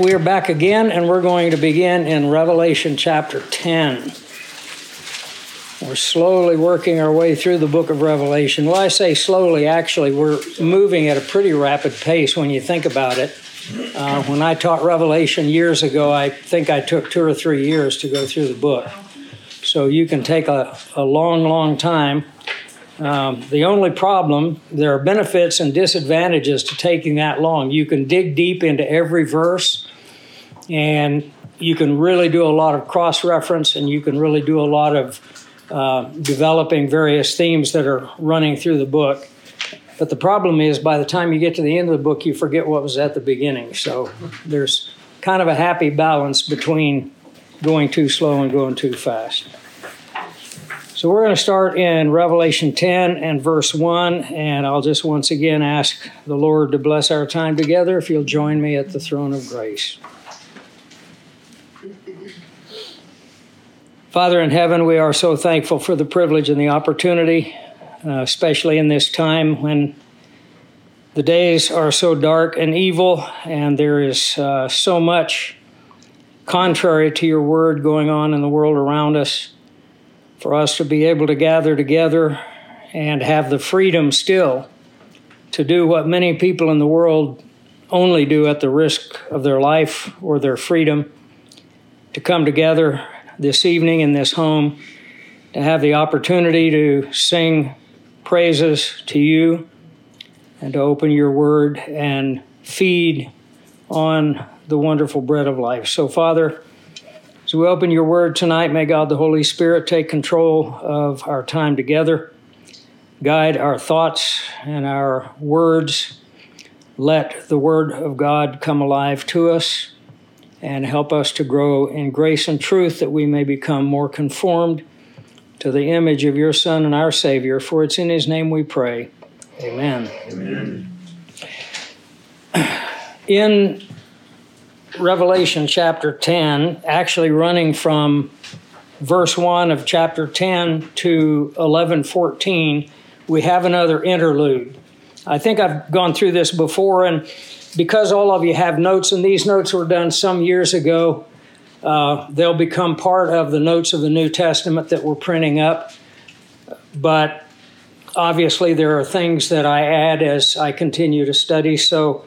we are back again, and we're going to begin in Revelation chapter 10. We're slowly working our way through the book of Revelation. Well, I say slowly, actually, we're moving at a pretty rapid pace when you think about it. Uh, when I taught Revelation years ago, I think I took two or three years to go through the book. So you can take a, a long, long time. Um, the only problem, there are benefits and disadvantages to taking that long. You can dig deep into every verse, and you can really do a lot of cross reference, and you can really do a lot of uh, developing various themes that are running through the book. But the problem is, by the time you get to the end of the book, you forget what was at the beginning. So there's kind of a happy balance between going too slow and going too fast. So we're going to start in Revelation 10 and verse 1, and I'll just once again ask the Lord to bless our time together if you'll join me at the throne of grace. Father in heaven, we are so thankful for the privilege and the opportunity, uh, especially in this time when the days are so dark and evil, and there is uh, so much contrary to your word going on in the world around us. For us to be able to gather together and have the freedom still to do what many people in the world only do at the risk of their life or their freedom to come together this evening in this home to have the opportunity to sing praises to you and to open your word and feed on the wonderful bread of life. So, Father, as we open your word tonight, may God the Holy Spirit take control of our time together, guide our thoughts and our words. Let the word of God come alive to us and help us to grow in grace and truth that we may become more conformed to the image of your Son and our Savior. For it's in his name we pray. Amen. Amen. In Revelation chapter 10, actually running from verse 1 of chapter 10 to 11:14, we have another interlude. I think I've gone through this before and because all of you have notes, and these notes were done some years ago, uh, they'll become part of the notes of the New Testament that we're printing up. But obviously, there are things that I add as I continue to study. So,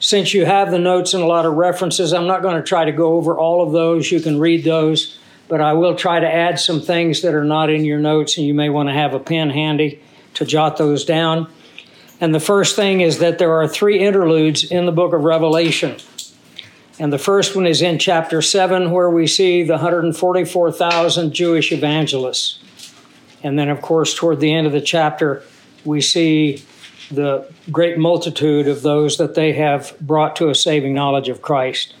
since you have the notes and a lot of references, I'm not going to try to go over all of those. You can read those, but I will try to add some things that are not in your notes, and you may want to have a pen handy to jot those down. And the first thing is that there are three interludes in the book of Revelation. And the first one is in chapter 7, where we see the 144,000 Jewish evangelists. And then, of course, toward the end of the chapter, we see the great multitude of those that they have brought to a saving knowledge of Christ.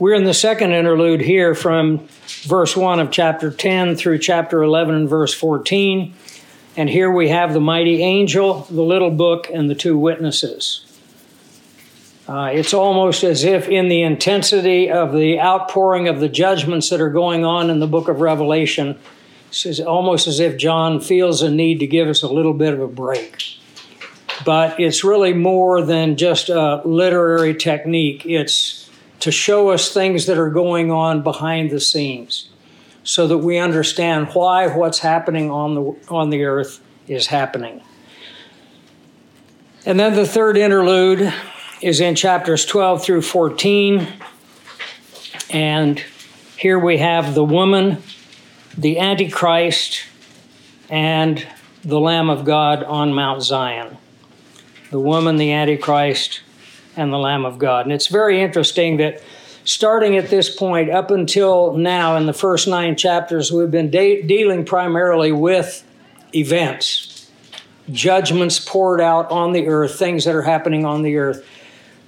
We're in the second interlude here from verse 1 of chapter 10 through chapter 11 and verse 14. And here we have the mighty angel, the little book, and the two witnesses. Uh, it's almost as if, in the intensity of the outpouring of the judgments that are going on in the book of Revelation, it's almost as if John feels a need to give us a little bit of a break. But it's really more than just a literary technique, it's to show us things that are going on behind the scenes so that we understand why what's happening on the, on the earth is happening. And then the third interlude is in chapters 12 through 14. And here we have the woman, the Antichrist, and the Lamb of God on Mount Zion. The woman, the Antichrist, and the Lamb of God. And it's very interesting that starting at this point up until now in the first nine chapters, we've been de- dealing primarily with events, judgments poured out on the earth, things that are happening on the earth.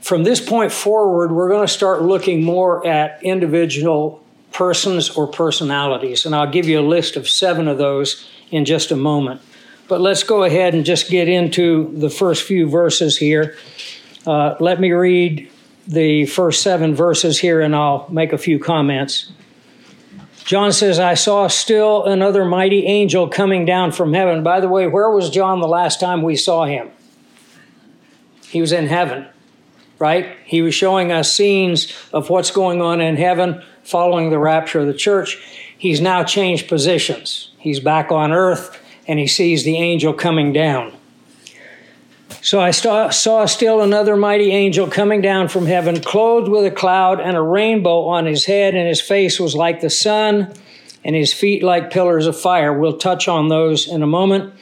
From this point forward, we're going to start looking more at individual persons or personalities, and I'll give you a list of seven of those in just a moment. But let's go ahead and just get into the first few verses here. Uh, let me read the first seven verses here and I'll make a few comments. John says, I saw still another mighty angel coming down from heaven. By the way, where was John the last time we saw him? He was in heaven. right? He was showing us scenes of what's going on in heaven following the rapture of the church. He's now changed positions. He's back on earth and he sees the angel coming down. So I saw, saw still another mighty angel coming down from heaven, clothed with a cloud and a rainbow on his head, and his face was like the sun, and his feet like pillars of fire. We'll touch on those in a moment.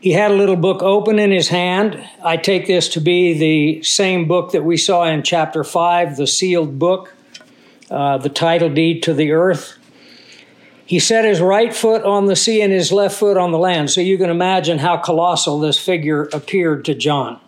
He had a little book open in his hand. I take this to be the same book that we saw in chapter 5, the sealed book, uh, the title deed to the earth. He set his right foot on the sea and his left foot on the land. So you can imagine how colossal this figure appeared to John.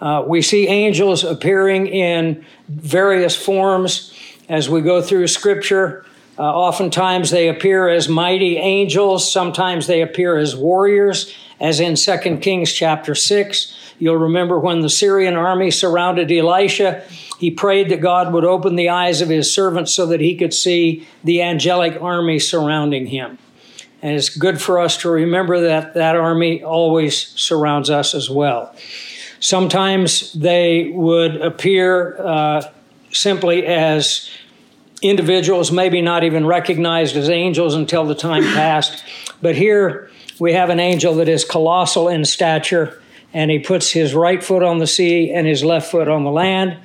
Uh, we see angels appearing in various forms as we go through Scripture. Uh, oftentimes they appear as mighty angels, sometimes they appear as warriors, as in 2 Kings chapter 6. You'll remember when the Syrian army surrounded Elisha, he prayed that God would open the eyes of his servant so that he could see the angelic army surrounding him. And it's good for us to remember that that army always surrounds us as well. Sometimes they would appear uh, simply as individuals, maybe not even recognized as angels until the time passed. But here we have an angel that is colossal in stature and he puts his right foot on the sea and his left foot on the land.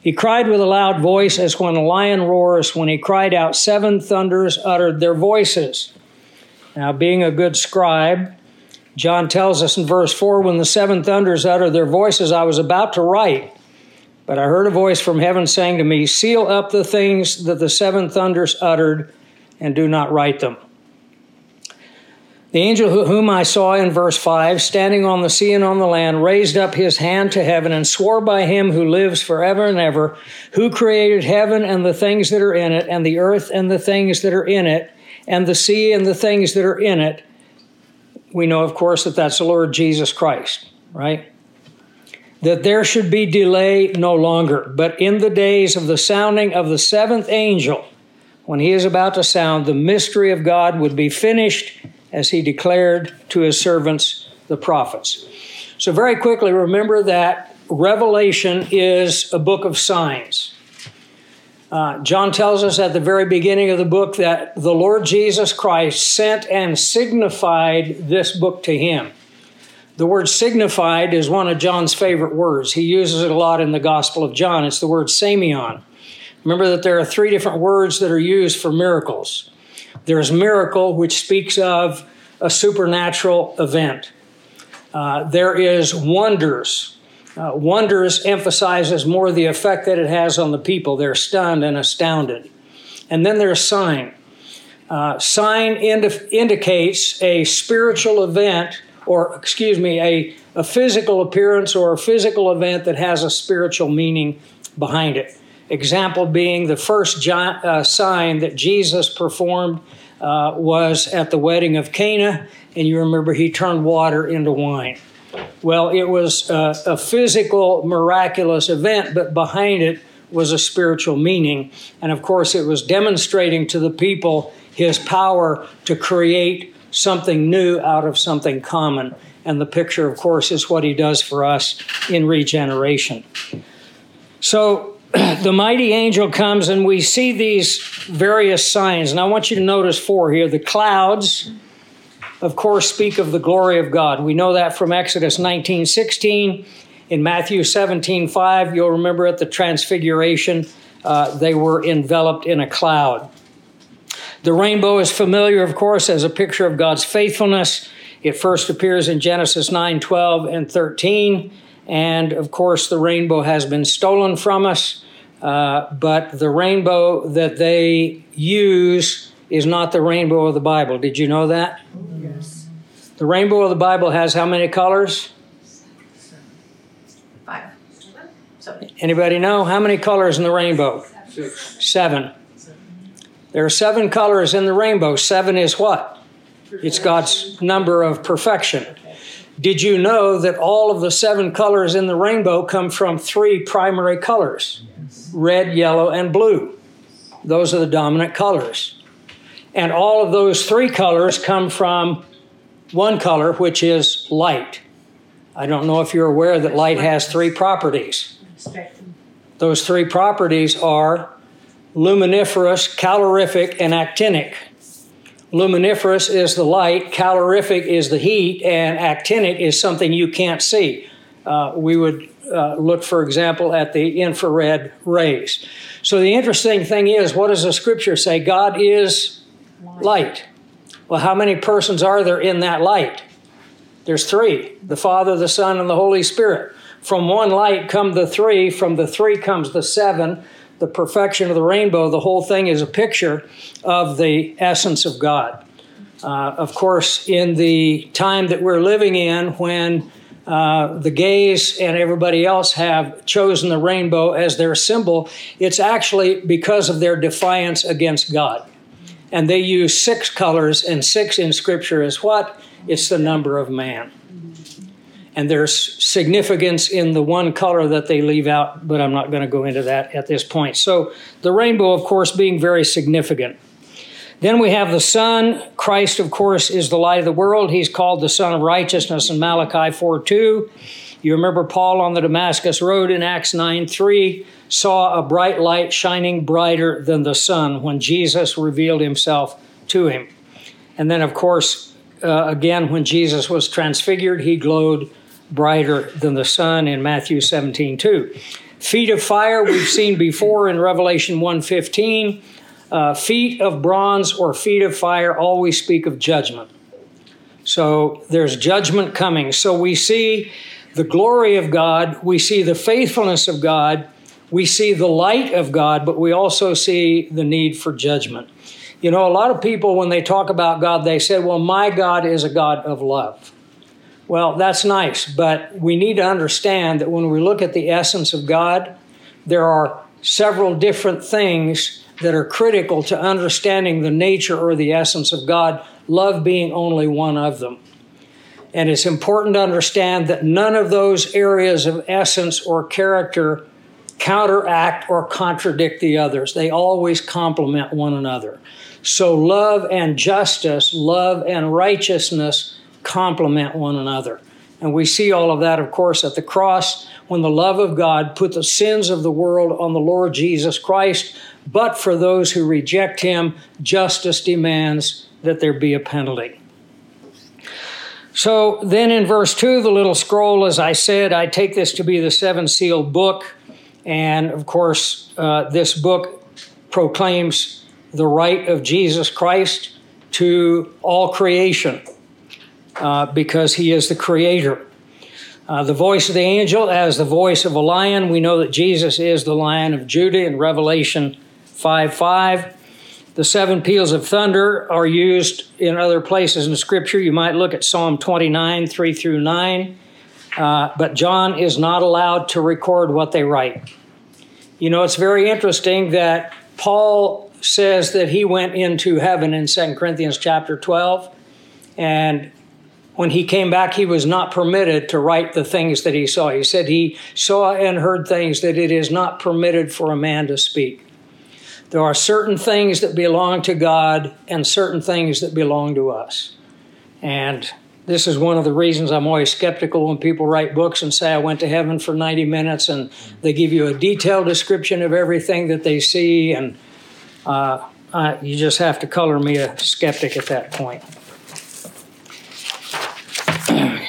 He cried with a loud voice as when a lion roars. When he cried out, seven thunders uttered their voices. Now, being a good scribe, John tells us in verse 4 when the seven thunders uttered their voices, I was about to write, but I heard a voice from heaven saying to me, Seal up the things that the seven thunders uttered and do not write them. The angel whom I saw in verse 5, standing on the sea and on the land, raised up his hand to heaven and swore by him who lives forever and ever, who created heaven and the things that are in it, and the earth and the things that are in it, and the sea and the things that are in it. We know, of course, that that's the Lord Jesus Christ, right? That there should be delay no longer, but in the days of the sounding of the seventh angel, when he is about to sound, the mystery of God would be finished as he declared to his servants, the prophets. So, very quickly, remember that Revelation is a book of signs. Uh, John tells us at the very beginning of the book that the Lord Jesus Christ sent and signified this book to him. The word signified is one of John's favorite words. He uses it a lot in the Gospel of John. It's the word semeion. Remember that there are three different words that are used for miracles there's miracle, which speaks of a supernatural event. Uh, there is wonders. Uh, wonders emphasizes more the effect that it has on the people. They're stunned and astounded. And then there's sign. Uh, sign indi- indicates a spiritual event, or excuse me, a, a physical appearance or a physical event that has a spiritual meaning behind it. Example being the first uh, sign that Jesus performed uh, was at the wedding of Cana, and you remember he turned water into wine. Well, it was a physical, miraculous event, but behind it was a spiritual meaning. And of course, it was demonstrating to the people his power to create something new out of something common. And the picture, of course, is what he does for us in regeneration. So, the mighty angel comes and we see these various signs. And I want you to notice four here. The clouds, of course, speak of the glory of God. We know that from Exodus 19 16. In Matthew 17 5, you'll remember at the Transfiguration, uh, they were enveloped in a cloud. The rainbow is familiar, of course, as a picture of God's faithfulness. It first appears in Genesis 9 12 and 13. And of course, the rainbow has been stolen from us. Uh, but the rainbow that they use is not the rainbow of the Bible. Did you know that? Yes. The rainbow of the Bible has how many colors? Five. Seven. Anybody know how many colors in the rainbow? Six. Seven. There are seven colors in the rainbow. Seven is what? It's God's number of perfection. Did you know that all of the seven colors in the rainbow come from three primary colors? Red, yellow, and blue. Those are the dominant colors. And all of those three colors come from one color, which is light. I don't know if you're aware that light has three properties Those three properties are luminiferous, calorific, and actinic. Luminiferous is the light, calorific is the heat, and actinic is something you can't see. Uh, we would uh, look, for example, at the infrared rays. So the interesting thing is, what does the scripture say? God is light. Well, how many persons are there in that light? There's three the Father, the Son, and the Holy Spirit. From one light come the three, from the three comes the seven, the perfection of the rainbow. The whole thing is a picture of the essence of God. Uh, of course, in the time that we're living in, when uh, the gays and everybody else have chosen the rainbow as their symbol, it's actually because of their defiance against God. And they use six colors, and six in Scripture is what? It's the number of man. And there's significance in the one color that they leave out, but I'm not going to go into that at this point. So the rainbow, of course, being very significant. Then we have the sun. Christ, of course, is the light of the world. He's called the Sun of Righteousness in Malachi 4 2. You remember Paul on the Damascus Road in Acts 9 3 saw a bright light shining brighter than the sun when Jesus revealed himself to him. And then, of course, uh, again, when Jesus was transfigured, he glowed brighter than the sun in Matthew 17 2. Feet of fire we've seen before in Revelation 1:15. Uh, feet of bronze or feet of fire always speak of judgment. So there's judgment coming. So we see the glory of God, we see the faithfulness of God, we see the light of God, but we also see the need for judgment. You know, a lot of people, when they talk about God, they say, well, my God is a God of love. Well, that's nice, but we need to understand that when we look at the essence of God, there are several different things that are critical to understanding the nature or the essence of God, love being only one of them. And it's important to understand that none of those areas of essence or character counteract or contradict the others. They always complement one another. So, love and justice, love and righteousness complement one another. And we see all of that, of course, at the cross when the love of God put the sins of the world on the Lord Jesus Christ. But for those who reject him, justice demands that there be a penalty. So then in verse 2, the little scroll, as I said, I take this to be the seven sealed book. And of course, uh, this book proclaims the right of Jesus Christ to all creation uh, because he is the creator. Uh, the voice of the angel as the voice of a lion. We know that Jesus is the lion of Judah in Revelation 5 5. The seven peals of thunder are used in other places in Scripture. You might look at Psalm 29, 3 through 9. Uh, but John is not allowed to record what they write. You know, it's very interesting that Paul says that he went into heaven in 2 Corinthians chapter 12, and when he came back, he was not permitted to write the things that he saw. He said he saw and heard things that it is not permitted for a man to speak. There are certain things that belong to God and certain things that belong to us. And this is one of the reasons I'm always skeptical when people write books and say, I went to heaven for 90 minutes, and they give you a detailed description of everything that they see. And uh, you just have to color me a skeptic at that point.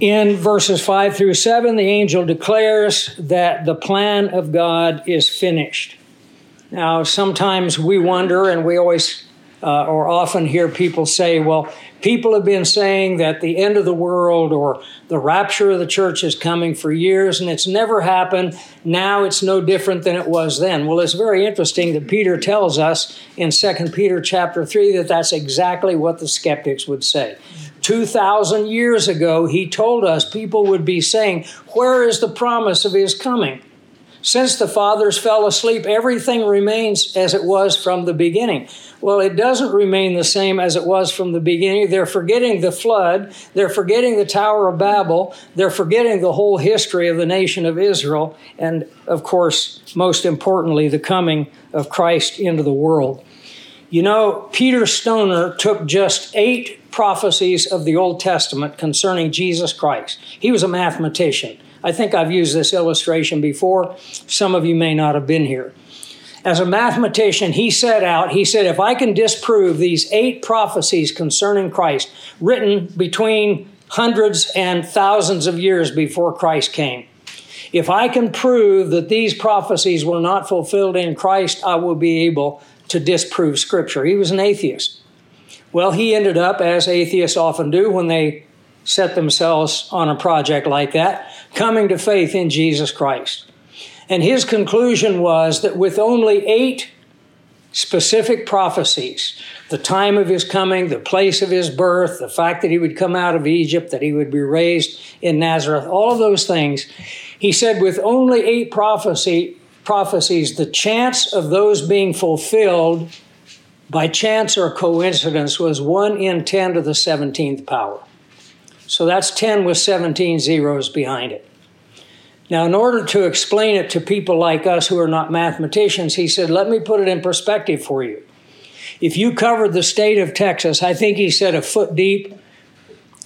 In verses 5 through 7, the angel declares that the plan of God is finished. Now, sometimes we wonder, and we always uh, or often hear people say, well, people have been saying that the end of the world or the rapture of the church is coming for years and it's never happened. Now it's no different than it was then. Well, it's very interesting that Peter tells us in 2 Peter chapter 3 that that's exactly what the skeptics would say. 2,000 years ago, he told us people would be saying, Where is the promise of his coming? Since the fathers fell asleep, everything remains as it was from the beginning. Well, it doesn't remain the same as it was from the beginning. They're forgetting the flood. They're forgetting the Tower of Babel. They're forgetting the whole history of the nation of Israel. And of course, most importantly, the coming of Christ into the world. You know, Peter Stoner took just eight prophecies of the Old Testament concerning Jesus Christ. He was a mathematician. I think I've used this illustration before. Some of you may not have been here. As a mathematician, he set out, he said, if I can disprove these eight prophecies concerning Christ, written between hundreds and thousands of years before Christ came, if I can prove that these prophecies were not fulfilled in Christ, I will be able to disprove Scripture. He was an atheist. Well, he ended up, as atheists often do when they set themselves on a project like that, coming to faith in Jesus Christ. And his conclusion was that with only eight specific prophecies the time of his coming, the place of his birth, the fact that he would come out of Egypt, that he would be raised in Nazareth, all of those things. He said, with only eight prophecy, prophecies, the chance of those being fulfilled by chance or coincidence was 1 in 10 to the 17th power. So that's 10 with 17 zeros behind it. Now, in order to explain it to people like us who are not mathematicians, he said, Let me put it in perspective for you. If you covered the state of Texas, I think he said a foot deep.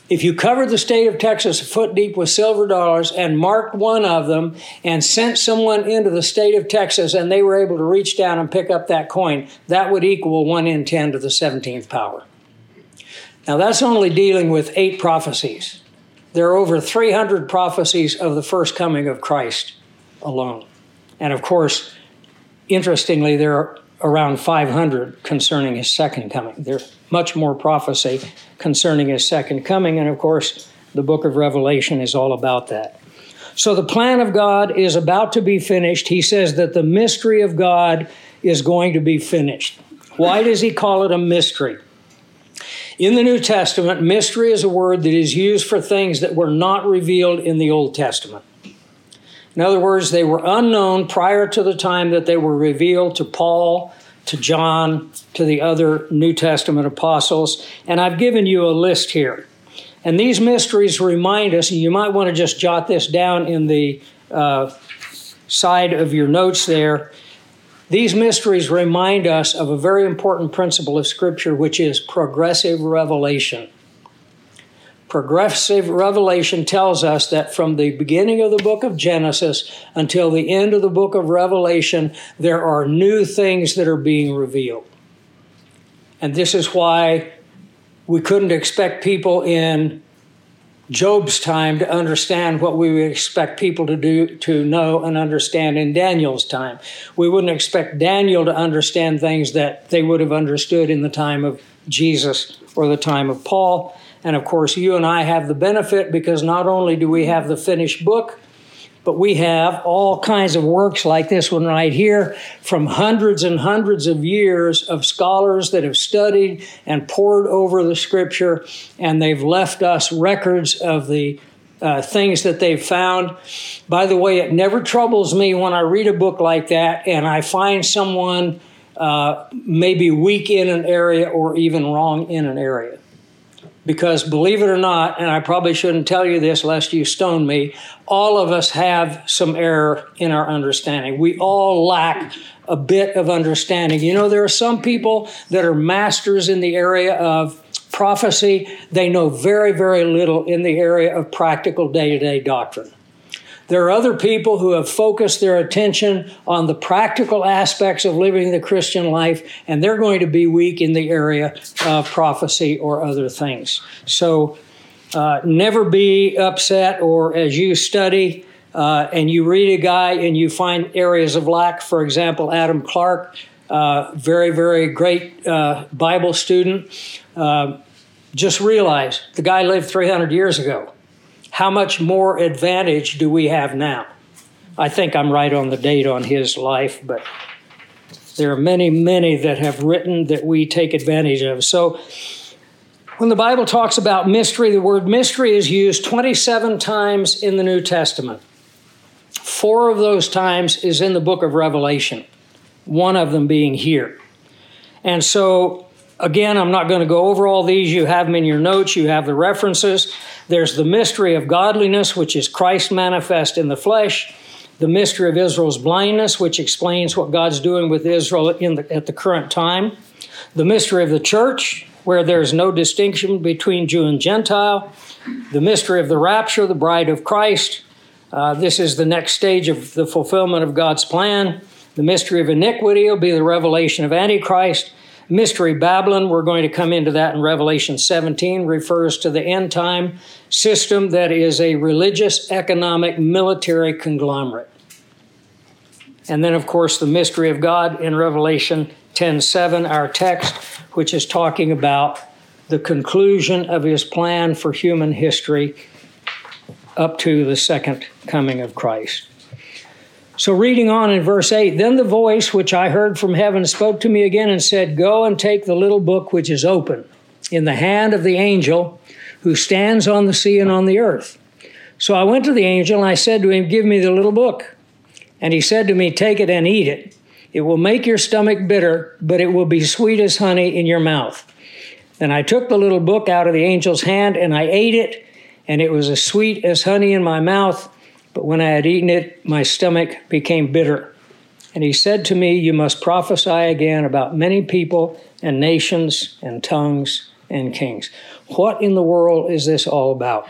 If you covered the state of Texas a foot deep with silver dollars and marked one of them and sent someone into the state of Texas and they were able to reach down and pick up that coin, that would equal 1 in 10 to the 17th power. Now, that's only dealing with eight prophecies. There are over 300 prophecies of the first coming of Christ alone. And of course, interestingly, there are around 500 concerning his second coming. There's much more prophecy concerning his second coming. And of course, the book of Revelation is all about that. So the plan of God is about to be finished. He says that the mystery of God is going to be finished. Why does he call it a mystery? In the New Testament, mystery is a word that is used for things that were not revealed in the Old Testament. In other words, they were unknown prior to the time that they were revealed to Paul, to John, to the other New Testament apostles. And I've given you a list here. And these mysteries remind us, and you might want to just jot this down in the uh, side of your notes there. These mysteries remind us of a very important principle of Scripture, which is progressive revelation. Progressive revelation tells us that from the beginning of the book of Genesis until the end of the book of Revelation, there are new things that are being revealed. And this is why we couldn't expect people in Job's time to understand what we would expect people to do to know and understand in Daniel's time. We wouldn't expect Daniel to understand things that they would have understood in the time of Jesus or the time of Paul. And of course, you and I have the benefit because not only do we have the finished book, but we have all kinds of works like this one right here from hundreds and hundreds of years of scholars that have studied and pored over the scripture, and they've left us records of the uh, things that they've found. By the way, it never troubles me when I read a book like that and I find someone uh, maybe weak in an area or even wrong in an area. Because believe it or not, and I probably shouldn't tell you this lest you stone me, all of us have some error in our understanding. We all lack a bit of understanding. You know, there are some people that are masters in the area of prophecy, they know very, very little in the area of practical day to day doctrine. There are other people who have focused their attention on the practical aspects of living the Christian life, and they're going to be weak in the area of prophecy or other things. So, uh, never be upset, or as you study uh, and you read a guy and you find areas of lack, for example, Adam Clarke, uh, very, very great uh, Bible student, uh, just realize the guy lived 300 years ago how much more advantage do we have now? I think I'm right on the date on his life, but there are many, many that have written that we take advantage of. So, when the Bible talks about mystery, the word mystery is used 27 times in the New Testament. Four of those times is in the book of Revelation, one of them being here. And so Again, I'm not going to go over all these. You have them in your notes, you have the references. There's the mystery of godliness, which is Christ manifest in the flesh. The mystery of Israel's blindness, which explains what God's doing with Israel the, at the current time. The mystery of the church, where there's no distinction between Jew and Gentile. The mystery of the rapture, the bride of Christ. Uh, this is the next stage of the fulfillment of God's plan. The mystery of iniquity will be the revelation of Antichrist. Mystery Babylon, we're going to come into that in Revelation 17, refers to the end time system that is a religious, economic, military conglomerate. And then, of course, the mystery of God in Revelation 10:7, our text, which is talking about the conclusion of his plan for human history up to the second coming of Christ. So, reading on in verse 8, then the voice which I heard from heaven spoke to me again and said, Go and take the little book which is open in the hand of the angel who stands on the sea and on the earth. So I went to the angel and I said to him, Give me the little book. And he said to me, Take it and eat it. It will make your stomach bitter, but it will be sweet as honey in your mouth. Then I took the little book out of the angel's hand and I ate it, and it was as sweet as honey in my mouth. But when I had eaten it, my stomach became bitter. And he said to me, You must prophesy again about many people and nations and tongues and kings. What in the world is this all about?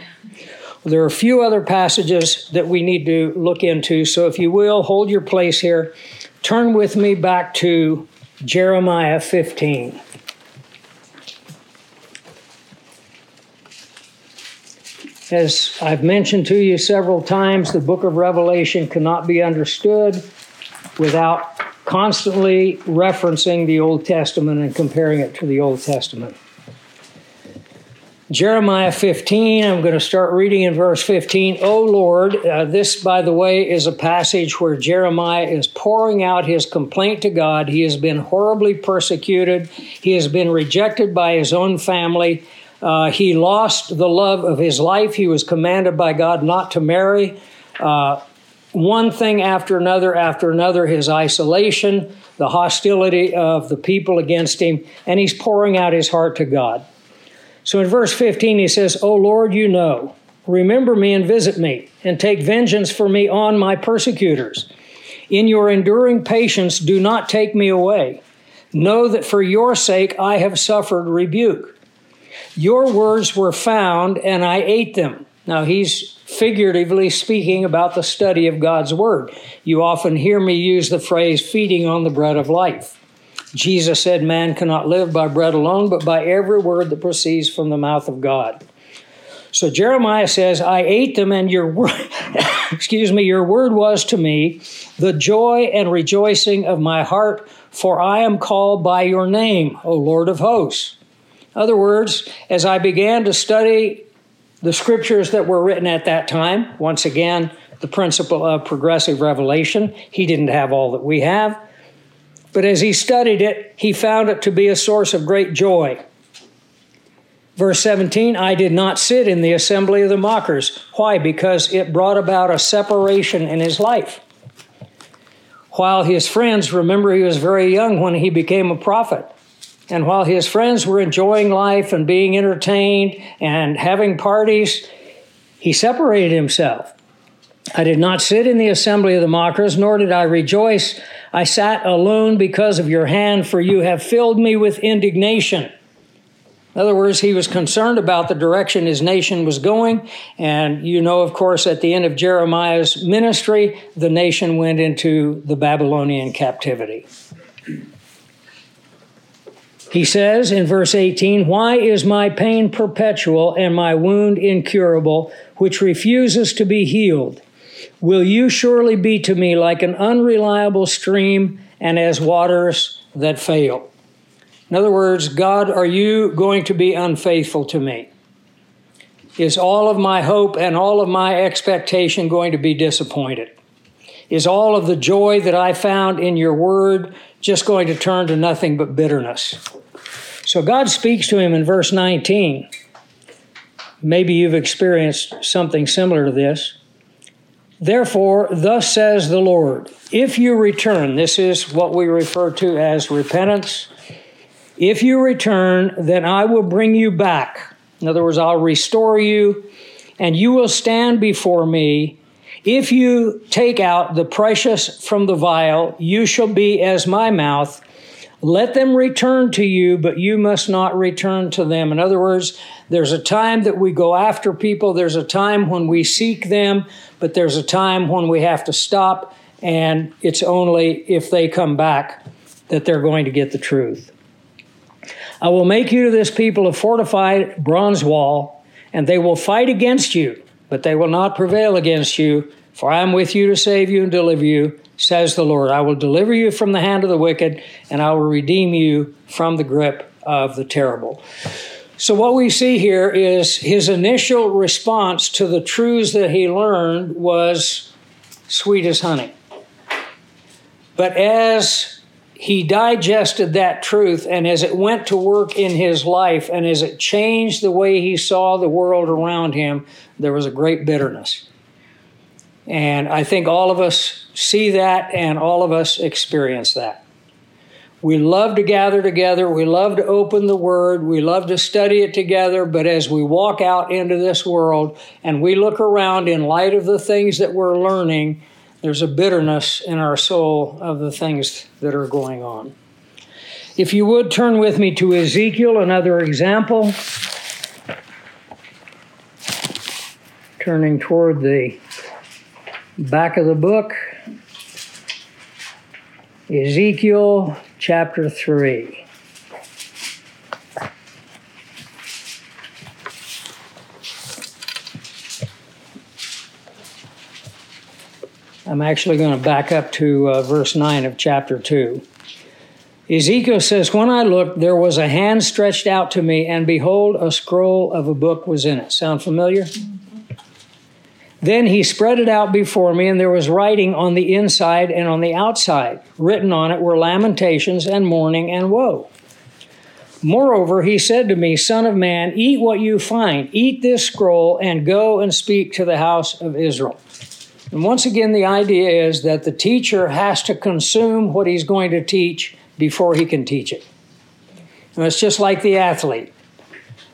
Well, there are a few other passages that we need to look into. So if you will, hold your place here. Turn with me back to Jeremiah 15. As I've mentioned to you several times, the book of Revelation cannot be understood without constantly referencing the Old Testament and comparing it to the Old Testament. Jeremiah 15, I'm going to start reading in verse 15. Oh Lord, uh, this, by the way, is a passage where Jeremiah is pouring out his complaint to God. He has been horribly persecuted, he has been rejected by his own family. Uh, he lost the love of his life. He was commanded by God not to marry. Uh, one thing after another after another, his isolation, the hostility of the people against him, and he's pouring out his heart to God. So in verse 15, he says, O Lord, you know, remember me and visit me, and take vengeance for me on my persecutors. In your enduring patience, do not take me away. Know that for your sake I have suffered rebuke. Your words were found, and I ate them. Now, he's figuratively speaking about the study of God's Word. You often hear me use the phrase feeding on the bread of life. Jesus said, Man cannot live by bread alone, but by every word that proceeds from the mouth of God. So Jeremiah says, I ate them, and your word, excuse me, your word was to me the joy and rejoicing of my heart, for I am called by your name, O Lord of hosts. Other words, as I began to study the scriptures that were written at that time, once again, the principle of progressive revelation, he didn't have all that we have. But as he studied it, he found it to be a source of great joy. Verse 17, I did not sit in the assembly of the mockers. Why? Because it brought about a separation in his life. While his friends, remember, he was very young when he became a prophet. And while his friends were enjoying life and being entertained and having parties, he separated himself. I did not sit in the assembly of the mockers, nor did I rejoice. I sat alone because of your hand, for you have filled me with indignation. In other words, he was concerned about the direction his nation was going. And you know, of course, at the end of Jeremiah's ministry, the nation went into the Babylonian captivity. He says in verse 18, Why is my pain perpetual and my wound incurable, which refuses to be healed? Will you surely be to me like an unreliable stream and as waters that fail? In other words, God, are you going to be unfaithful to me? Is all of my hope and all of my expectation going to be disappointed? Is all of the joy that I found in your word just going to turn to nothing but bitterness? So God speaks to him in verse 19. Maybe you've experienced something similar to this. Therefore, thus says the Lord, if you return, this is what we refer to as repentance. If you return, then I will bring you back. In other words, I'll restore you, and you will stand before me. If you take out the precious from the vile, you shall be as my mouth, let them return to you, but you must not return to them. In other words, There's a time that we go after people, there's a time when we seek them, but there's a time when we have to stop, and it's only if they come back that they're going to get the truth. I will make you to this people a fortified bronze wall, and they will fight against you, but they will not prevail against you, for I am with you to save you and deliver you, says the Lord. I will deliver you from the hand of the wicked, and I will redeem you from the grip of the terrible. So, what we see here is his initial response to the truths that he learned was sweet as honey. But as he digested that truth, and as it went to work in his life, and as it changed the way he saw the world around him, there was a great bitterness. And I think all of us see that, and all of us experience that. We love to gather together. We love to open the Word. We love to study it together. But as we walk out into this world and we look around in light of the things that we're learning, there's a bitterness in our soul of the things that are going on. If you would turn with me to Ezekiel, another example. Turning toward the back of the book. Ezekiel chapter 3. I'm actually going to back up to uh, verse 9 of chapter 2. Ezekiel says, When I looked, there was a hand stretched out to me, and behold, a scroll of a book was in it. Sound familiar? Then he spread it out before me, and there was writing on the inside and on the outside. Written on it were lamentations and mourning and woe. Moreover, he said to me, Son of man, eat what you find, eat this scroll, and go and speak to the house of Israel. And once again, the idea is that the teacher has to consume what he's going to teach before he can teach it. And it's just like the athlete.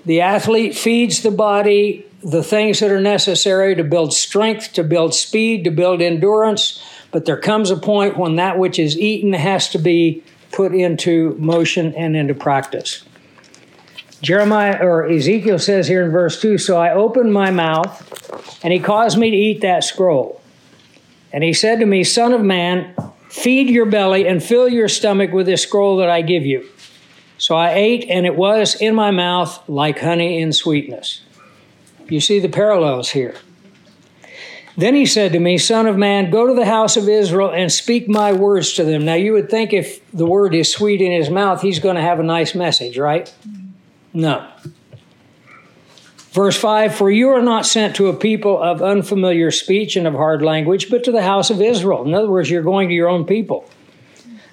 The athlete feeds the body the things that are necessary to build strength, to build speed, to build endurance, but there comes a point when that which is eaten has to be put into motion and into practice. Jeremiah or Ezekiel says here in verse 2 So I opened my mouth, and he caused me to eat that scroll. And he said to me, Son of man, feed your belly and fill your stomach with this scroll that I give you. So I ate, and it was in my mouth like honey in sweetness. You see the parallels here. Then he said to me, Son of man, go to the house of Israel and speak my words to them. Now, you would think if the word is sweet in his mouth, he's going to have a nice message, right? No. Verse 5 For you are not sent to a people of unfamiliar speech and of hard language, but to the house of Israel. In other words, you're going to your own people.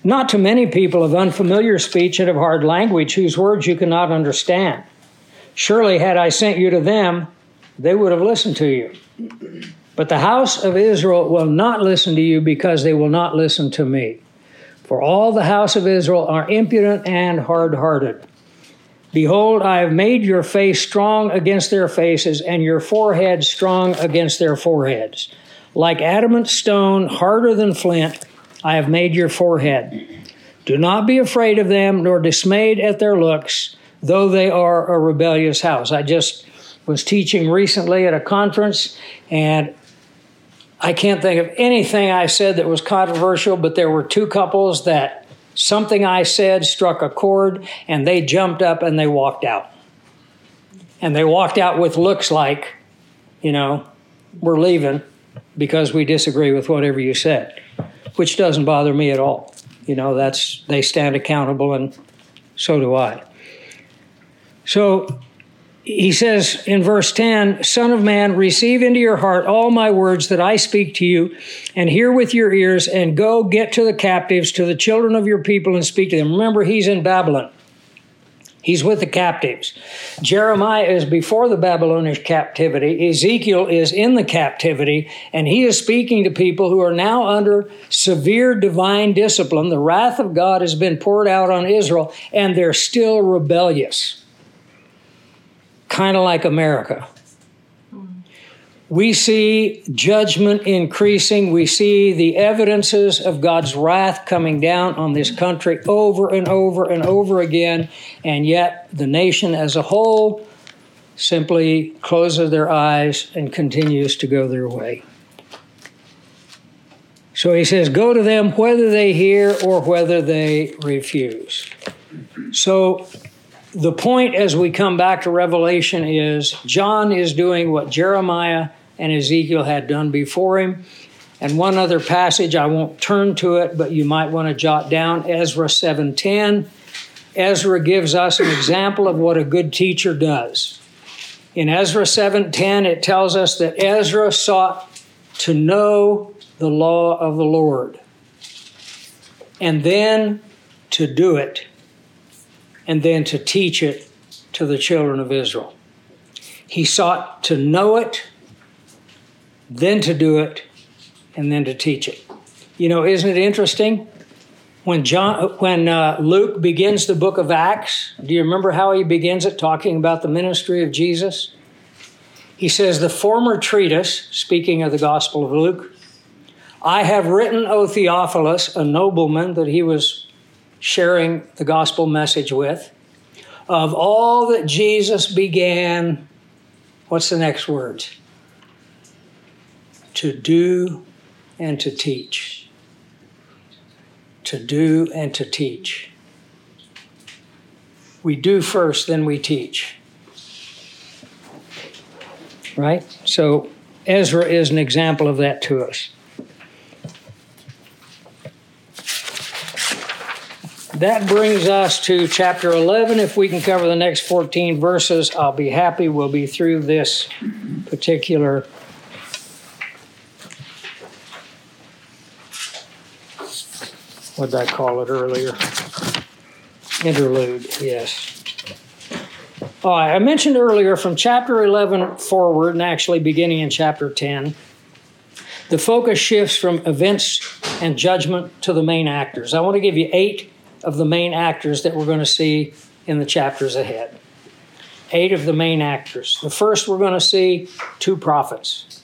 Not to many people of unfamiliar speech and of hard language, whose words you cannot understand. Surely, had I sent you to them, they would have listened to you. But the house of Israel will not listen to you because they will not listen to me. For all the house of Israel are impudent and hard hearted. Behold, I have made your face strong against their faces, and your forehead strong against their foreheads. Like adamant stone, harder than flint, I have made your forehead. Do not be afraid of them, nor dismayed at their looks, though they are a rebellious house. I just was teaching recently at a conference, and I can't think of anything I said that was controversial, but there were two couples that something I said struck a chord, and they jumped up and they walked out. And they walked out with looks like, you know, we're leaving because we disagree with whatever you said, which doesn't bother me at all. You know, that's they stand accountable, and so do I. So he says in verse 10 Son of man, receive into your heart all my words that I speak to you, and hear with your ears, and go get to the captives, to the children of your people, and speak to them. Remember, he's in Babylon. He's with the captives. Jeremiah is before the Babylonish captivity. Ezekiel is in the captivity, and he is speaking to people who are now under severe divine discipline. The wrath of God has been poured out on Israel, and they're still rebellious kind of like America. We see judgment increasing. We see the evidences of God's wrath coming down on this country over and over and over again. And yet, the nation as a whole simply closes their eyes and continues to go their way. So he says, Go to them whether they hear or whether they refuse. So the point as we come back to Revelation is John is doing what Jeremiah and Ezekiel had done before him. And one other passage, I won't turn to it, but you might want to jot down Ezra 7:10. Ezra gives us an example of what a good teacher does. In Ezra 7:10 it tells us that Ezra sought to know the law of the Lord and then to do it and then to teach it to the children of Israel. He sought to know it, then to do it, and then to teach it. You know, isn't it interesting? When John, when uh, Luke begins the book of Acts, do you remember how he begins it, talking about the ministry of Jesus? He says, "The former treatise, speaking of the Gospel of Luke, I have written, O Theophilus, a nobleman that he was sharing the gospel message with, of all that Jesus began, what's the next words? To do and to teach. To do and to teach. We do first, then we teach. Right? So Ezra is an example of that to us. That brings us to chapter 11. If we can cover the next 14 verses, I'll be happy. We'll be through this particular what did I call it earlier? Interlude, yes. Oh, I mentioned earlier from chapter 11 forward, and actually beginning in chapter 10, the focus shifts from events and judgment to the main actors. I want to give you eight of the main actors that we're going to see in the chapters ahead. Eight of the main actors. The first, we're going to see two prophets.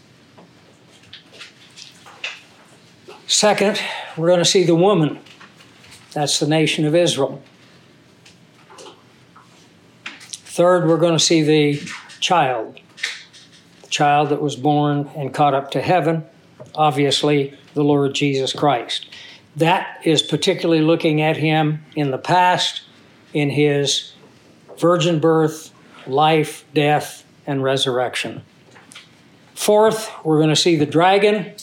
Second, we're going to see the woman. That's the nation of Israel. Third, we're going to see the child. The child that was born and caught up to heaven. Obviously, the Lord Jesus Christ. That is particularly looking at him in the past, in his virgin birth, life, death, and resurrection. Fourth, we're going to see the dragon.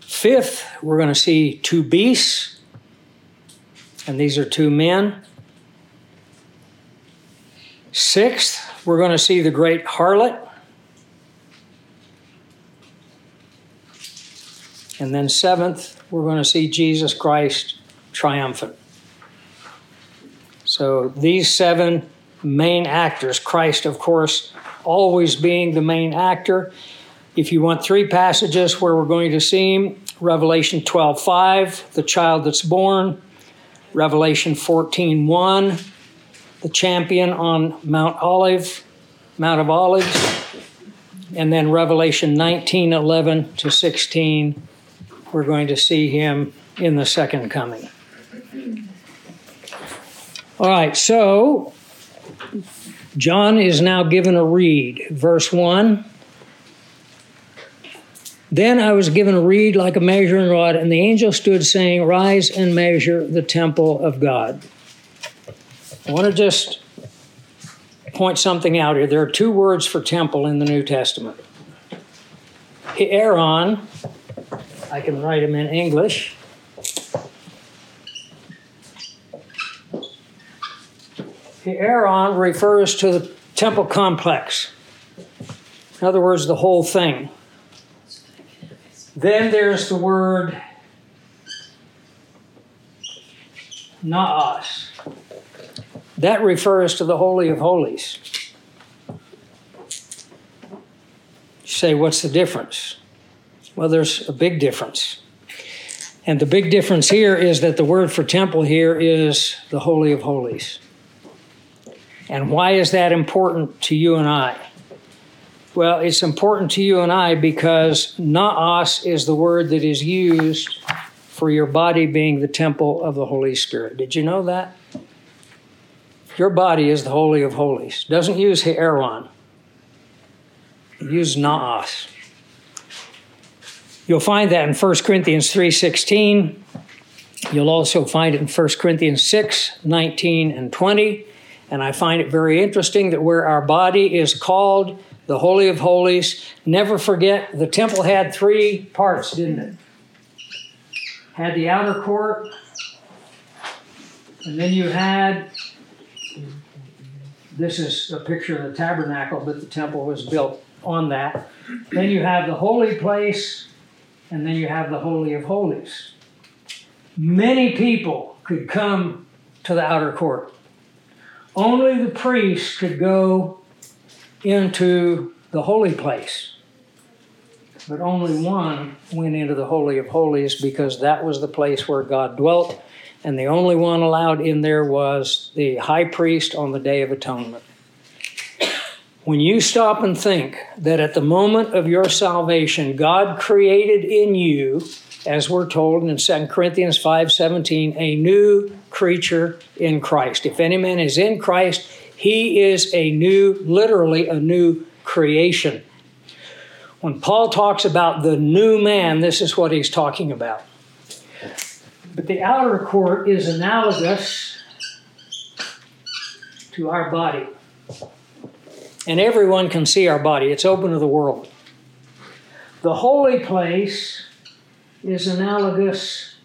Fifth, we're going to see two beasts, and these are two men. Sixth, we're going to see the great harlot. And then, seventh, we're going to see Jesus Christ triumphant. So, these seven main actors, Christ, of course, always being the main actor. If you want three passages where we're going to see him, Revelation 12 5, the child that's born, Revelation 14 1, the champion on Mount Olive, Mount of Olives, and then Revelation 19 11 to 16, we're going to see him in the second coming. All right, so John is now given a reed. Verse 1 Then I was given a reed like a measuring rod, and the angel stood saying, Rise and measure the temple of God. I want to just point something out here. There are two words for temple in the New Testament. Hieron I can write them in English. The Hieron refers to the temple complex. In other words, the whole thing. Then there's the word naos. That refers to the Holy of Holies. You say, what's the difference? Well, there's a big difference. And the big difference here is that the word for temple here is the Holy of Holies. And why is that important to you and I? Well, it's important to you and I because naos is the word that is used for your body being the temple of the Holy Spirit. Did you know that? Your body is the Holy of Holies. Doesn't use Hieron. Use naos. You'll find that in 1 Corinthians 3.16. You'll also find it in 1 Corinthians 6, 19, and 20. And I find it very interesting that where our body is called the Holy of Holies, never forget the temple had three parts, didn't it? Had the outer court, and then you had this is a picture of the tabernacle, but the temple was built on that. Then you have the holy place, and then you have the Holy of Holies. Many people could come to the outer court. Only the priest could go into the holy place. But only one went into the Holy of Holies because that was the place where God dwelt and the only one allowed in there was the high priest on the Day of Atonement. When you stop and think that at the moment of your salvation, God created in you, as we're told in 2 Corinthians 5:17, a new creature in Christ. If any man is in Christ, he is a new, literally a new creation. When Paul talks about the new man, this is what he's talking about. But the outer court is analogous to our body. And everyone can see our body, it's open to the world. The holy place is analogous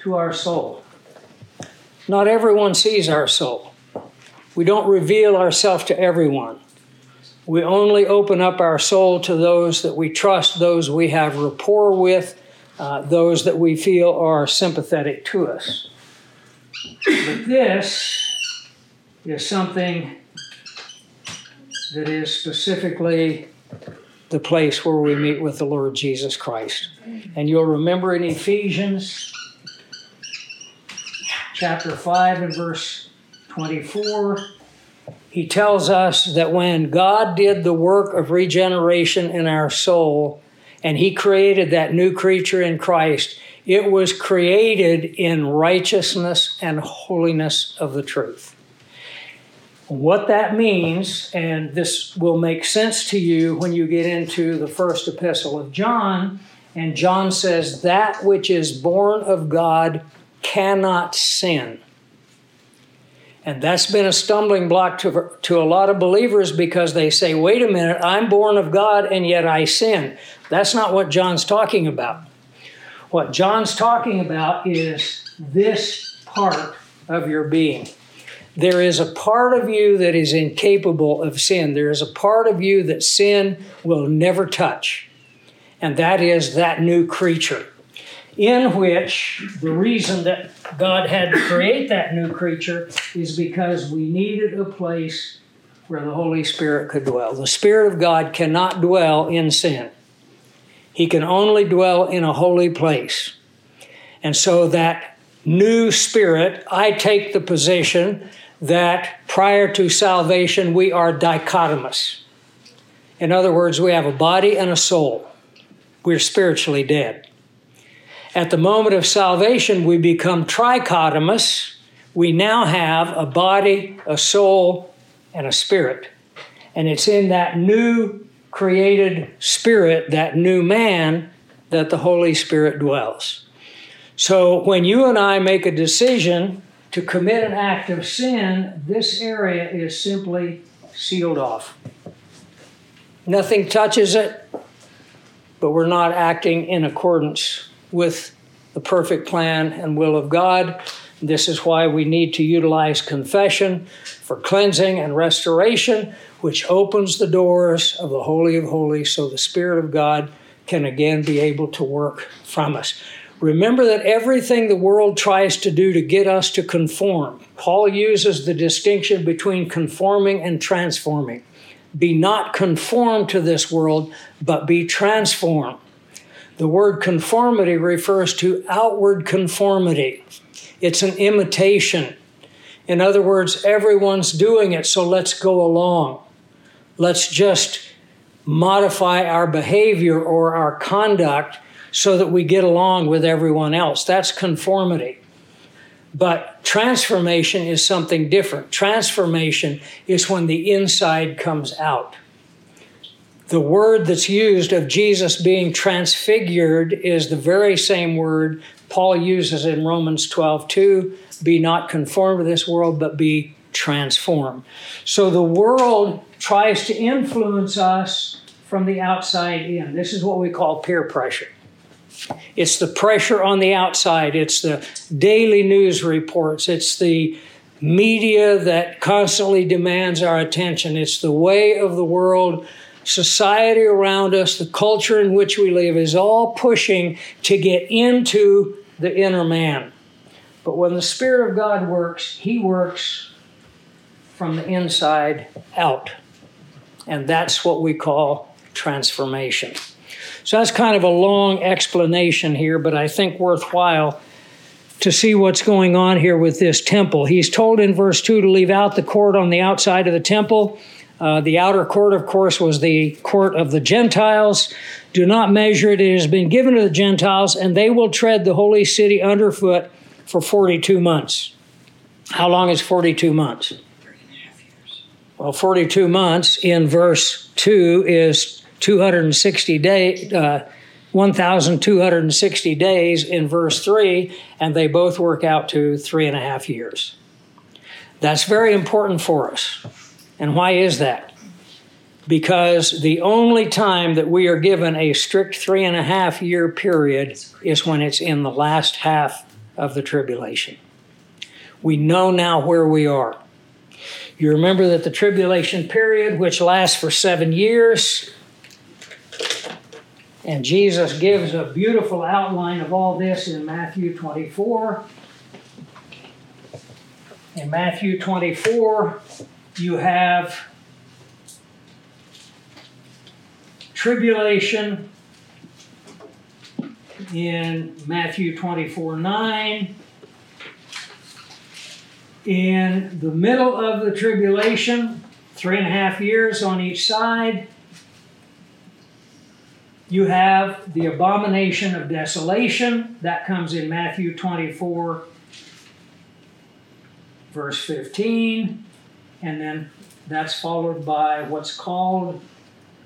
to our soul. Not everyone sees our soul. We don't reveal ourselves to everyone. We only open up our soul to those that we trust, those we have rapport with, uh, those that we feel are sympathetic to us. But this is something that is specifically the place where we meet with the Lord Jesus Christ. And you'll remember in Ephesians chapter 5 and verse 24, he tells us that when God did the work of regeneration in our soul, and he created that new creature in Christ, it was created in righteousness and holiness of the truth. What that means, and this will make sense to you when you get into the first epistle of John, and John says, That which is born of God cannot sin. And that's been a stumbling block to, to a lot of believers because they say, wait a minute, I'm born of God and yet I sin. That's not what John's talking about. What John's talking about is this part of your being. There is a part of you that is incapable of sin. There is a part of you that sin will never touch. And that is that new creature in which the reason that God had to create that new creature is because we needed a place where the Holy Spirit could dwell. The Spirit of God cannot dwell in sin, He can only dwell in a holy place. And so that new spirit, I take the position that prior to salvation we are dichotomous. In other words, we have a body and a soul. We're spiritually dead. At the moment of salvation, we become trichotomous. We now have a body, a soul, and a spirit. And it's in that new created spirit, that new man, that the Holy Spirit dwells. So when you and I make a decision to commit an act of sin, this area is simply sealed off. Nothing touches it, but we're not acting in accordance with the perfect plan and will of God. This is why we need to utilize confession for cleansing and restoration, which opens the doors of the Holy of Holies so the Spirit of God can again be able to work from us. Remember that everything the world tries to do to get us to conform, Paul uses the distinction between conforming and transforming. Be not conformed to this world, but be transformed the word conformity refers to outward conformity, it's an imitation. In other words, everyone's doing it, so let's go along. Let's just modify our behavior or our conduct so that we get along with everyone else. That's conformity. But transformation is something different. Transformation is when the inside comes out. The word that's used of Jesus being transfigured is the very same word Paul uses in Romans 12 2 be not conformed to this world, but be transformed. So the world tries to influence us from the outside in. This is what we call peer pressure. It's the pressure on the outside, it's the daily news reports, it's the media that constantly demands our attention, it's the way of the world. Society around us, the culture in which we live is all pushing to get into the inner man. But when the Spirit of God works, He works from the inside out. And that's what we call transformation. So that's kind of a long explanation here, but I think worthwhile to see what's going on here with this temple. He's told in verse 2 to leave out the court on the outside of the temple. Uh, the outer court, of course, was the court of the Gentiles. Do not measure it. It has been given to the Gentiles, and they will tread the holy city underfoot for 42 months. How long is 42 months? Well, 42 months in verse 2 is 260 days, uh, 1,260 days in verse 3, and they both work out to three and a half years. That's very important for us. And why is that? Because the only time that we are given a strict three and a half year period is when it's in the last half of the tribulation. We know now where we are. You remember that the tribulation period, which lasts for seven years, and Jesus gives a beautiful outline of all this in Matthew 24. In Matthew 24, you have tribulation in Matthew 24 9. In the middle of the tribulation, three and a half years on each side, you have the abomination of desolation. That comes in Matthew 24, verse 15. And then that's followed by what's called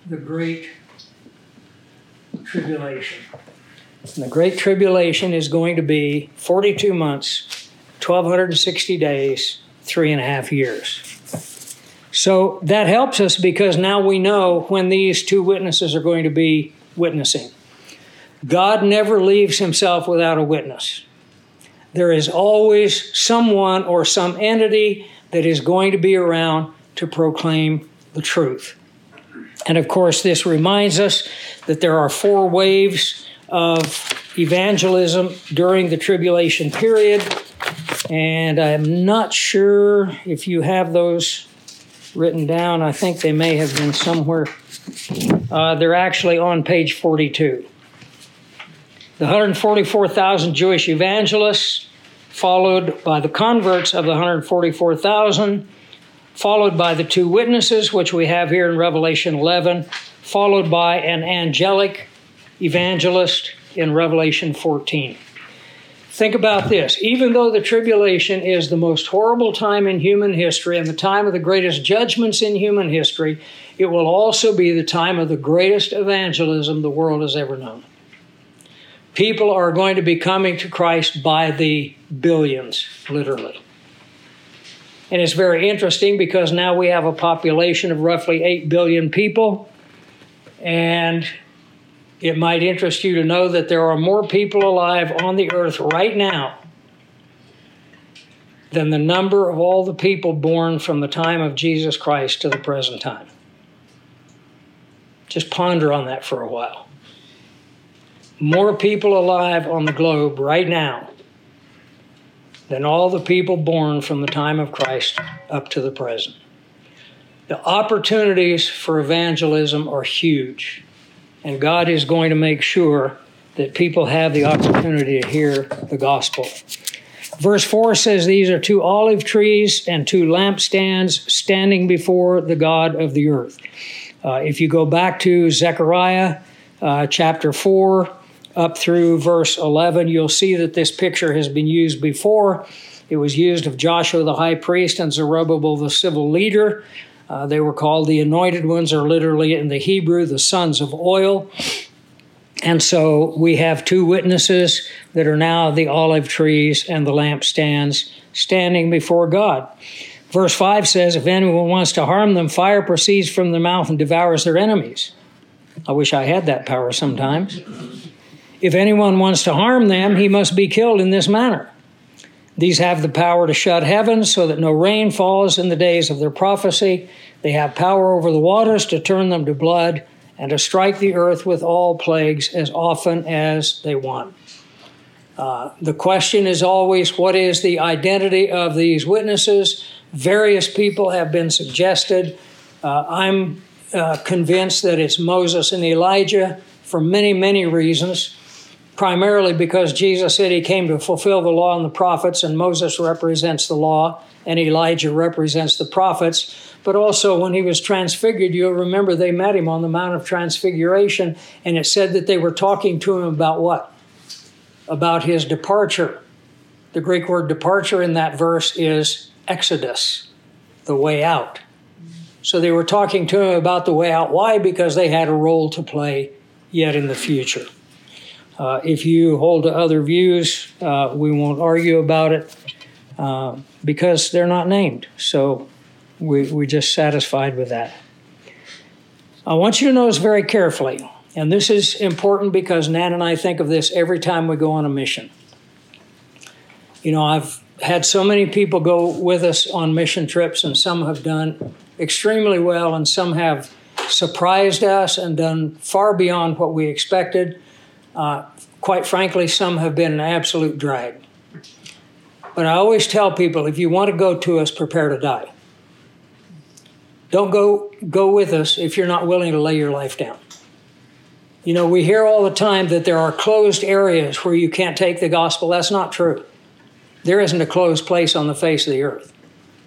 the Great Tribulation. And the Great Tribulation is going to be 42 months, 1,260 days, three and a half years. So that helps us because now we know when these two witnesses are going to be witnessing. God never leaves himself without a witness. There is always someone or some entity that is going to be around to proclaim the truth. And of course, this reminds us that there are four waves of evangelism during the tribulation period. And I'm not sure if you have those written down. I think they may have been somewhere. Uh, they're actually on page 42. The 144,000 Jewish evangelists, followed by the converts of the 144,000, followed by the two witnesses, which we have here in Revelation 11, followed by an angelic evangelist in Revelation 14. Think about this. Even though the tribulation is the most horrible time in human history and the time of the greatest judgments in human history, it will also be the time of the greatest evangelism the world has ever known. People are going to be coming to Christ by the billions, literally. And it's very interesting because now we have a population of roughly 8 billion people. And it might interest you to know that there are more people alive on the earth right now than the number of all the people born from the time of Jesus Christ to the present time. Just ponder on that for a while. More people alive on the globe right now than all the people born from the time of Christ up to the present. The opportunities for evangelism are huge. And God is going to make sure that people have the opportunity to hear the gospel. Verse 4 says, These are two olive trees and two lampstands standing before the God of the earth. Uh, if you go back to Zechariah uh, chapter 4 up through verse 11, you'll see that this picture has been used before. It was used of Joshua the high priest and Zerubbabel the civil leader. Uh, they were called the anointed ones, or literally in the Hebrew, the sons of oil. And so we have two witnesses that are now the olive trees and the lampstands standing before God. Verse 5 says, If anyone wants to harm them, fire proceeds from their mouth and devours their enemies. I wish I had that power sometimes. If anyone wants to harm them, he must be killed in this manner. These have the power to shut heavens so that no rain falls in the days of their prophecy. They have power over the waters to turn them to blood and to strike the earth with all plagues as often as they want. Uh, the question is always what is the identity of these witnesses? Various people have been suggested. Uh, I'm uh, convinced that it's Moses and Elijah for many, many reasons primarily because Jesus said he came to fulfill the law and the prophets, and Moses represents the law and Elijah represents the prophets. But also, when he was transfigured, you'll remember they met him on the Mount of Transfiguration, and it said that they were talking to him about what? About his departure. The Greek word departure in that verse is exodus, the way out. So they were talking to him about the way out. Why? Because they had a role to play yet in the future. Uh, if you hold to other views, uh, we won't argue about it uh, because they're not named. So we, we're just satisfied with that. I want you to notice very carefully, and this is important because Nan and I think of this every time we go on a mission. You know, I've had so many people go with us on mission trips, and some have done extremely well, and some have surprised us and done far beyond what we expected. Uh, quite frankly, some have been an absolute drag. But I always tell people if you want to go to us, prepare to die. Don't go, go with us if you're not willing to lay your life down. You know, we hear all the time that there are closed areas where you can't take the gospel. That's not true. There isn't a closed place on the face of the earth.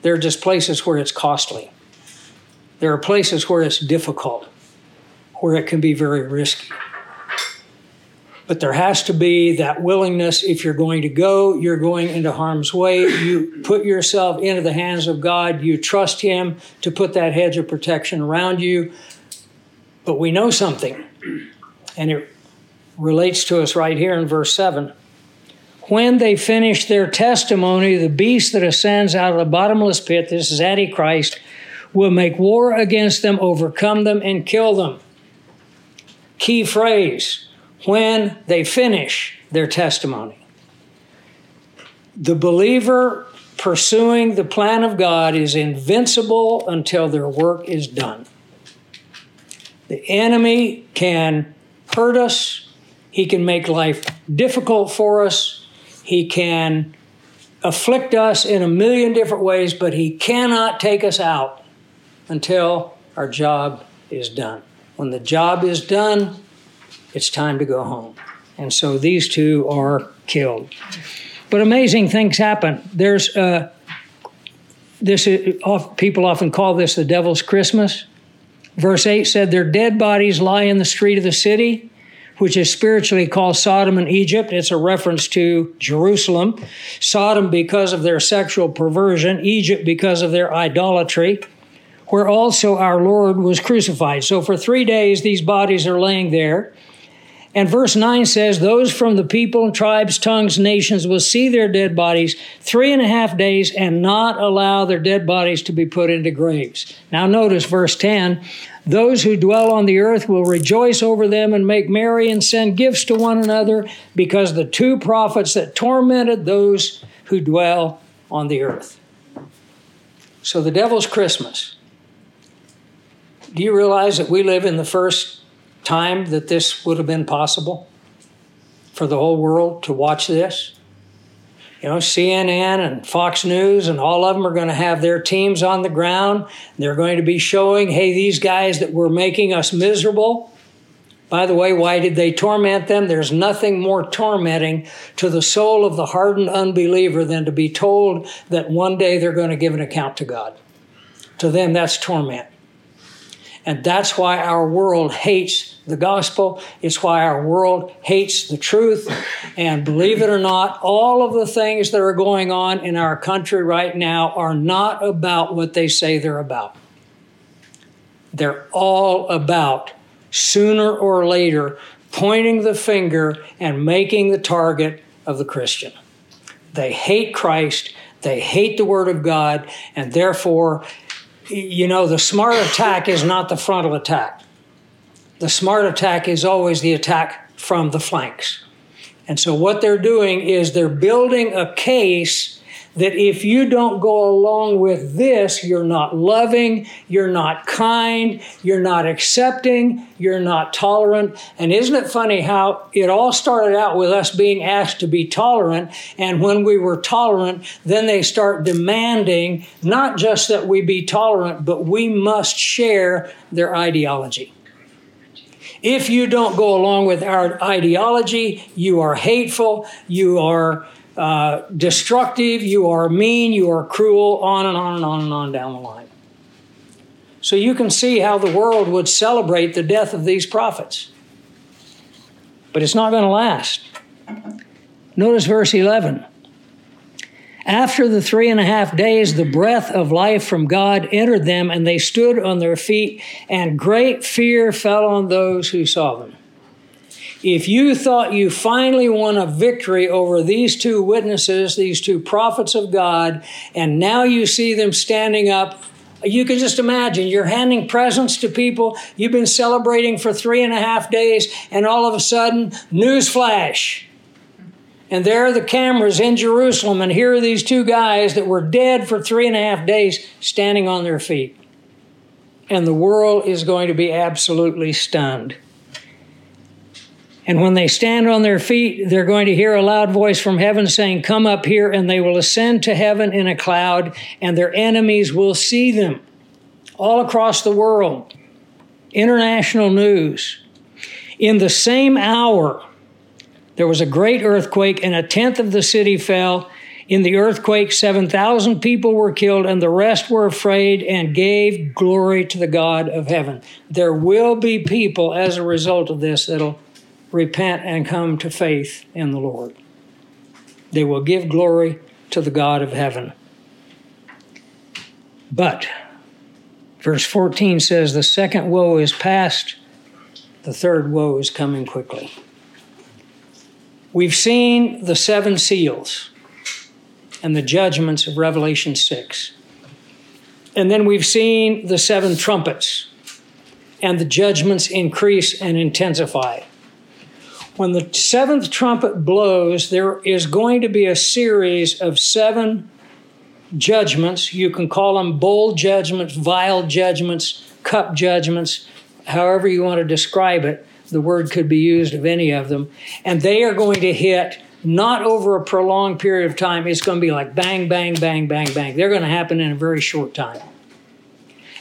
There are just places where it's costly. There are places where it's difficult, where it can be very risky. But there has to be that willingness. If you're going to go, you're going into harm's way. You put yourself into the hands of God. You trust Him to put that hedge of protection around you. But we know something, and it relates to us right here in verse 7. When they finish their testimony, the beast that ascends out of the bottomless pit, this is Antichrist, will make war against them, overcome them, and kill them. Key phrase when they finish their testimony. The believer pursuing the plan of God is invincible until their work is done. The enemy can hurt us, he can make life difficult for us, he can afflict us in a million different ways, but he cannot take us out until our job is done. When the job is done, it's time to go home. And so these two are killed. But amazing things happen. There's uh, this. Uh, people often call this the devil's Christmas. Verse eight said, "Their dead bodies lie in the street of the city." Which is spiritually called Sodom and Egypt. It's a reference to Jerusalem. Sodom because of their sexual perversion, Egypt because of their idolatry where also our Lord was crucified. So for three days, these bodies are laying there. And verse 9 says, Those from the people, tribes, tongues, nations will see their dead bodies three and a half days and not allow their dead bodies to be put into graves. Now, notice verse 10 Those who dwell on the earth will rejoice over them and make merry and send gifts to one another because the two prophets that tormented those who dwell on the earth. So, the devil's Christmas. Do you realize that we live in the first time that this would have been possible for the whole world to watch this. You know, CNN and Fox News and all of them are going to have their teams on the ground. They're going to be showing, hey, these guys that were making us miserable. By the way, why did they torment them? There's nothing more tormenting to the soul of the hardened unbeliever than to be told that one day they're going to give an account to God. To them, that's torment. And that's why our world hates the gospel. It's why our world hates the truth. And believe it or not, all of the things that are going on in our country right now are not about what they say they're about. They're all about sooner or later pointing the finger and making the target of the Christian. They hate Christ, they hate the Word of God, and therefore, you know, the smart attack is not the frontal attack. The smart attack is always the attack from the flanks. And so, what they're doing is they're building a case that if you don't go along with this, you're not loving, you're not kind, you're not accepting, you're not tolerant. And isn't it funny how it all started out with us being asked to be tolerant, and when we were tolerant, then they start demanding not just that we be tolerant, but we must share their ideology. If you don't go along with our ideology, you are hateful, you are uh, destructive, you are mean, you are cruel, on and on and on and on down the line. So you can see how the world would celebrate the death of these prophets. But it's not going to last. Notice verse 11. After the three and a half days, the breath of life from God entered them, and they stood on their feet, and great fear fell on those who saw them. If you thought you finally won a victory over these two witnesses, these two prophets of God, and now you see them standing up, you can just imagine you're handing presents to people you've been celebrating for three and a half days, and all of a sudden, news flash. And there are the cameras in Jerusalem, and here are these two guys that were dead for three and a half days standing on their feet. And the world is going to be absolutely stunned. And when they stand on their feet, they're going to hear a loud voice from heaven saying, Come up here, and they will ascend to heaven in a cloud, and their enemies will see them all across the world. International news. In the same hour, there was a great earthquake, and a tenth of the city fell. In the earthquake, 7,000 people were killed, and the rest were afraid and gave glory to the God of heaven. There will be people as a result of this that'll repent and come to faith in the Lord. They will give glory to the God of heaven. But, verse 14 says, the second woe is past, the third woe is coming quickly. We've seen the seven seals and the judgments of Revelation 6. And then we've seen the seven trumpets, and the judgments increase and intensify when the seventh trumpet blows, there is going to be a series of seven judgments. You can call them bowl judgments, vile judgments, cup judgments, however you want to describe it. The word could be used of any of them. And they are going to hit not over a prolonged period of time. It's going to be like bang, bang, bang, bang, bang. They're going to happen in a very short time.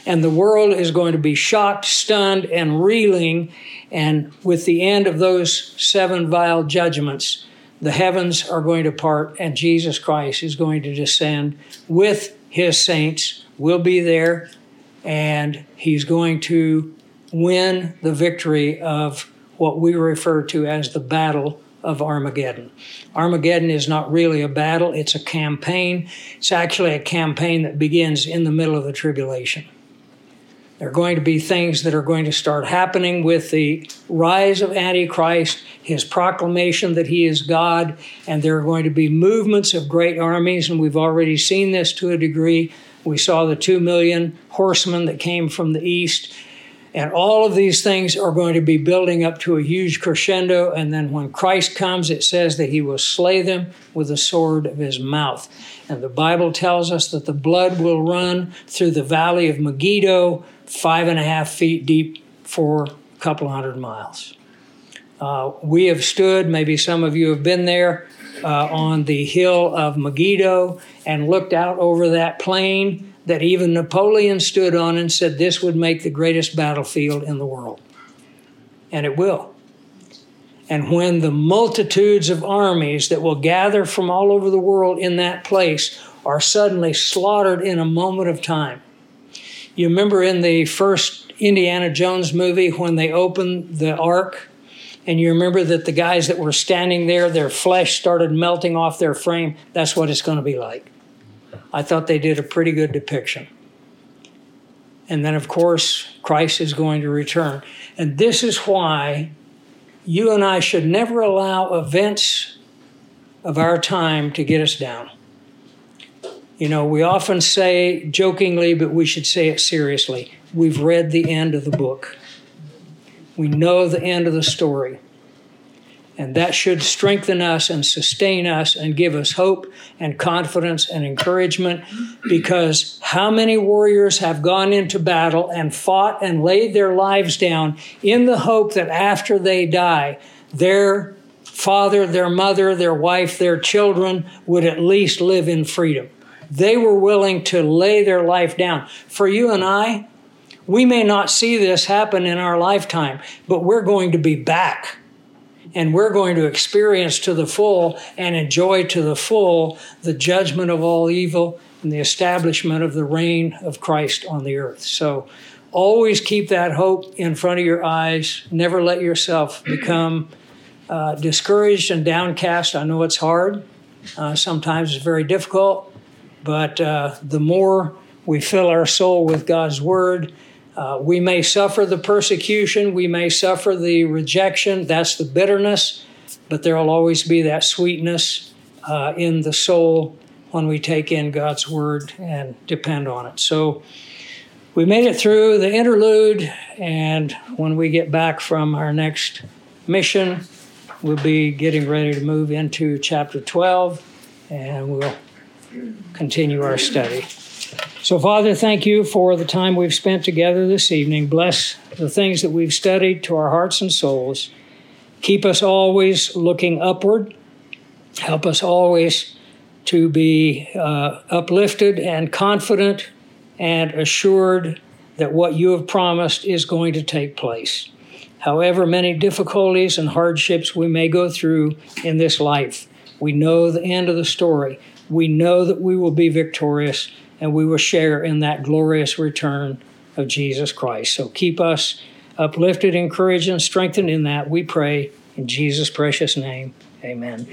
And the world is going to be shocked, stunned, and reeling and with the end of those seven vile judgments, the heavens are going to part and Jesus Christ is going to descend with his saints. We'll be there and he's going to win the victory of what we refer to as the battle of Armageddon. Armageddon is not really a battle, it's a campaign. It's actually a campaign that begins in the middle of the tribulation. There are going to be things that are going to start happening with the rise of Antichrist, his proclamation that he is God, and there are going to be movements of great armies, and we've already seen this to a degree. We saw the two million horsemen that came from the east. And all of these things are going to be building up to a huge crescendo. And then when Christ comes, it says that he will slay them with the sword of his mouth. And the Bible tells us that the blood will run through the valley of Megiddo five and a half feet deep for a couple hundred miles. Uh, we have stood, maybe some of you have been there, uh, on the hill of Megiddo and looked out over that plain that even Napoleon stood on and said this would make the greatest battlefield in the world. And it will. And when the multitudes of armies that will gather from all over the world in that place are suddenly slaughtered in a moment of time, you remember in the first Indiana Jones movie when they opened the ark, and you remember that the guys that were standing there, their flesh started melting off their frame. That's what it's going to be like. I thought they did a pretty good depiction. And then, of course, Christ is going to return. And this is why you and I should never allow events of our time to get us down. You know, we often say jokingly, but we should say it seriously. We've read the end of the book, we know the end of the story. And that should strengthen us and sustain us and give us hope and confidence and encouragement because how many warriors have gone into battle and fought and laid their lives down in the hope that after they die, their father, their mother, their wife, their children would at least live in freedom. They were willing to lay their life down. For you and I, we may not see this happen in our lifetime, but we're going to be back and we're going to experience to the full and enjoy to the full the judgment of all evil and the establishment of the reign of Christ on the earth. So always keep that hope in front of your eyes. Never let yourself become uh, discouraged and downcast. I know it's hard, uh, sometimes it's very difficult, but uh, the more we fill our soul with God's word, uh, we may suffer the persecution, we may suffer the rejection, that's the bitterness, but there will always be that sweetness uh, in the soul when we take in God's word and depend on it. So we made it through the interlude, and when we get back from our next mission, we'll be getting ready to move into chapter 12, and we'll continue our study. So, Father, thank you for the time we've spent together this evening. Bless the things that we've studied to our hearts and souls. Keep us always looking upward. Help us always to be uh, uplifted and confident and assured that what you have promised is going to take place. However, many difficulties and hardships we may go through in this life, we know the end of the story. We know that we will be victorious and we will share in that glorious return of Jesus Christ. So keep us uplifted, encouraged, and strengthened in that, we pray. In Jesus' precious name, amen.